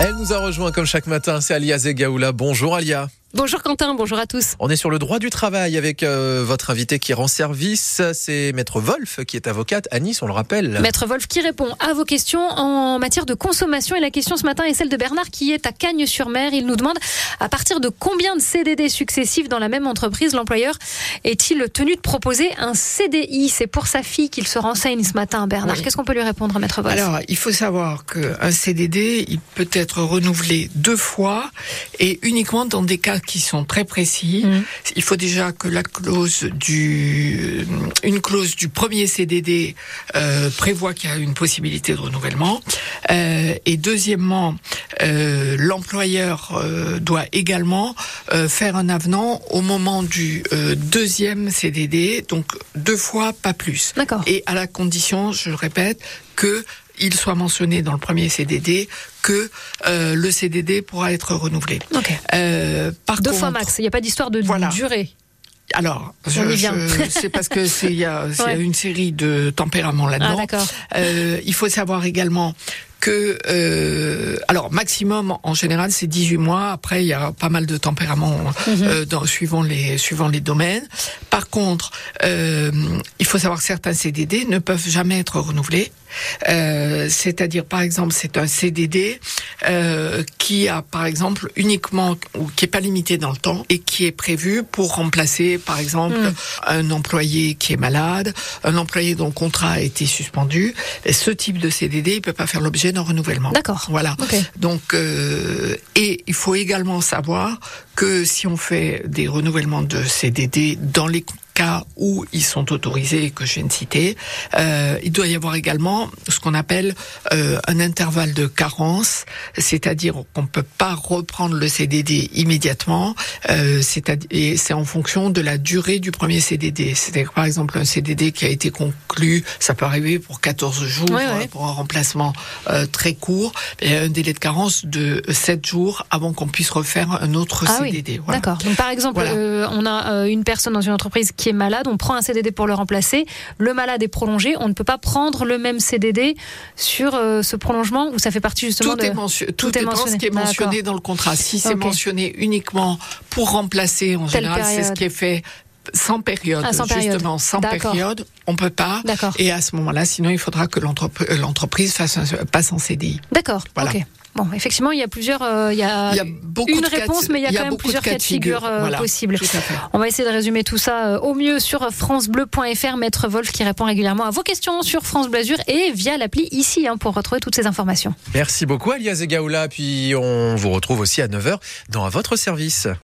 Elle nous a rejoint comme chaque matin, c'est Alia Zegaoula. Bonjour Alia. Bonjour Quentin, bonjour à tous. On est sur le droit du travail avec euh, votre invité qui rend service, c'est Maître Wolf qui est avocate à Nice, on le rappelle. Maître Wolf qui répond à vos questions en matière de consommation et la question ce matin est celle de Bernard qui est à Cagnes-sur-Mer. Il nous demande à partir de combien de CDD successifs dans la même entreprise l'employeur est-il tenu de proposer un CDI C'est pour sa fille qu'il se renseigne ce matin Bernard. Oui. Qu'est-ce qu'on peut lui répondre Maître Wolf? Alors, il faut savoir qu'un CDD, il peut être renouvelé deux fois et uniquement dans des cas qui sont très précis. Mhm. Il faut déjà que la clause du, une clause du premier CDD euh, prévoit qu'il y a une possibilité de renouvellement. Euh, et deuxièmement, euh, l'employeur euh, doit également euh, faire un avenant au moment du euh, deuxième CDD, donc deux fois, pas plus. D'accord. Et à la condition, je le répète, que il soit mentionné dans le premier CDD que euh, le CDD pourra être renouvelé. Ok. Euh, par Deux contre, fois max, il n'y a pas d'histoire de Voilà. durée. Alors, c'est parce que c'est il y a, il y a Ouais. une série de tempéraments Ah là-dedans. d'accord. Euh, il faut savoir également que, euh, alors maximum en général c'est 18 mois. Après il y a pas mal de tempéraments Mhm. euh, dans, suivant les suivant les domaines. Par contre, euh, il faut savoir que certains CDD ne peuvent jamais être renouvelés. Euh, C'est-à-dire par exemple c'est un CDD euh, qui a par exemple uniquement ou qui est pas limité dans le temps et qui est prévu pour remplacer par exemple Mm. un employé qui est malade, un employé dont le contrat a été suspendu. Et ce type de CDD, il peut pas faire l'objet d'un renouvellement. D'accord. Voilà. Donc, euh, et il faut également savoir que si on fait des renouvellements de CDD dans les cas où ils sont autorisés, que je viens de citer, euh, il doit y avoir également ce qu'on appelle euh, un intervalle de carence, c'est-à-dire qu'on peut pas reprendre le CDD immédiatement, euh, et c'est en fonction de la durée du premier CDD. C'est-à-dire par exemple un CDD qui a été conclu, ça peut arriver pour 14 jours, ouais. pour un remplacement euh, très court, et un délai de carence de 7 jours avant qu'on puisse refaire un autre Ah oui, CDD. Voilà. D'accord. Donc par exemple, Voilà. on a une personne dans une entreprise qui est malade, on prend un CDD pour le remplacer. Le malade est prolongé, on ne peut pas prendre le même CDD sur euh, ce prolongement où ça fait partie justement Tout, de. est, tout tout est mentionné. ce qui est mentionné dans le contrat. Si c'est mentionné uniquement pour remplacer, en Telle général, c'est ce qui est fait sans période. Ah, sans période. Justement, sans période, on peut pas. D'accord. Et à ce moment-là, sinon, il faudra que l'entrep- l'entreprise fasse un, passe en CDI. D'accord. Voilà. Bon, effectivement, il y a plusieurs. euh, il y a, Il y a beaucoup une de cas de- réponse, mais il y a quand même plusieurs cas de figure euh, Voilà. possibles. On va essayer de résumer tout ça euh, au mieux sur francebleu.fr. Maître Wolf qui répond régulièrement à vos questions sur France Bleu Azur et via l'appli ici hein, pour retrouver toutes ces informations. Merci beaucoup Alia Zegaoula, puis on vous retrouve aussi à 9h dans votre service.